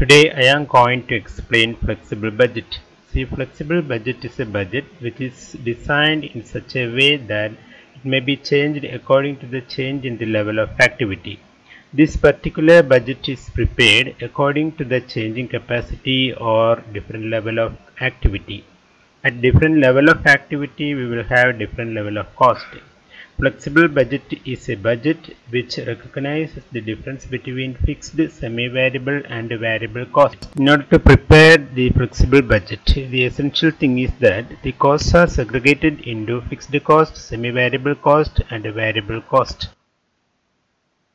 Today I am going to explain flexible budget. See flexible budget is a budget which is designed in such a way that it may be changed according to the change in the level of activity. This particular budget is prepared according to the changing capacity or different level of activity. At different level of activity we will have different level of cost. Flexible budget is a budget which recognizes the difference between fixed, semi-variable and variable costs. In order to prepare the flexible budget, the essential thing is that the costs are segregated into fixed cost, semi-variable cost and variable cost.